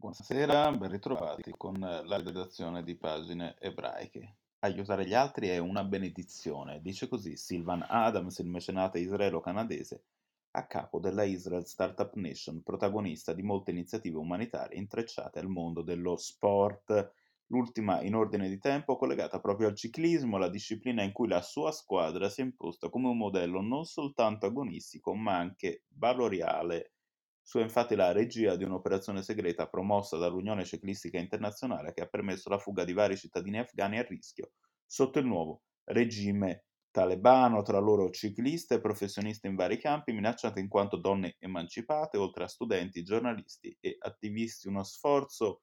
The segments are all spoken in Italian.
Buonasera, ben ritrovati con la redazione di Pagine Ebraiche. Aiutare gli altri è una benedizione, dice così Sylvan Adams, il mecenate israelo-canadese, a capo della Israel Startup Nation, protagonista di molte iniziative umanitarie intrecciate al mondo dello sport, l'ultima in ordine di tempo collegata proprio al ciclismo, la disciplina in cui la sua squadra si è imposta come un modello non soltanto agonistico, ma anche valoriale Fu infatti la regia di un'operazione segreta promossa dall'Unione Ciclistica Internazionale che ha permesso la fuga di vari cittadini afghani a rischio sotto il nuovo regime talebano, tra loro cicliste e professionisti in vari campi, minacciate in quanto donne emancipate, oltre a studenti, giornalisti e attivisti. Uno sforzo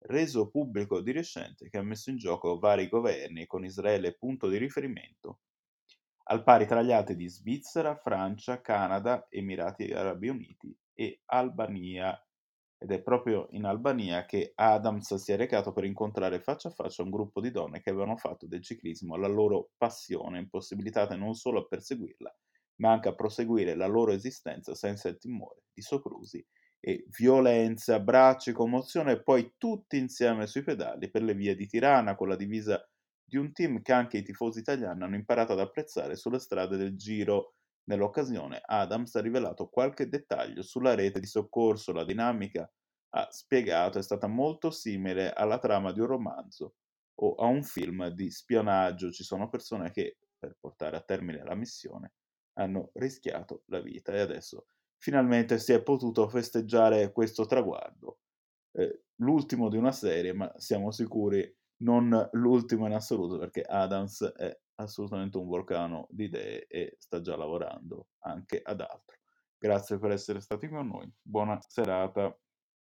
reso pubblico di recente che ha messo in gioco vari governi con Israele punto di riferimento, al pari tra gli altri di Svizzera, Francia, Canada, Emirati Arabi Uniti e Albania. Ed è proprio in Albania che Adams si è recato per incontrare faccia a faccia un gruppo di donne che avevano fatto del ciclismo la loro passione, impossibilitate non solo a perseguirla, ma anche a proseguire la loro esistenza senza il timore di soprusi e violenze, abbracci, commozione e poi tutti insieme sui pedali per le vie di Tirana con la divisa di un team che anche i tifosi italiani hanno imparato ad apprezzare sulle strade del Giro Nell'occasione Adams ha rivelato qualche dettaglio sulla rete di soccorso, la dinamica, ha spiegato, è stata molto simile alla trama di un romanzo o a un film di spionaggio. Ci sono persone che, per portare a termine la missione, hanno rischiato la vita e adesso finalmente si è potuto festeggiare questo traguardo. Eh, l'ultimo di una serie, ma siamo sicuri non l'ultimo in assoluto perché Adams è assolutamente un vulcano di idee e sta già lavorando anche ad altro. Grazie per essere stati con noi, buona serata.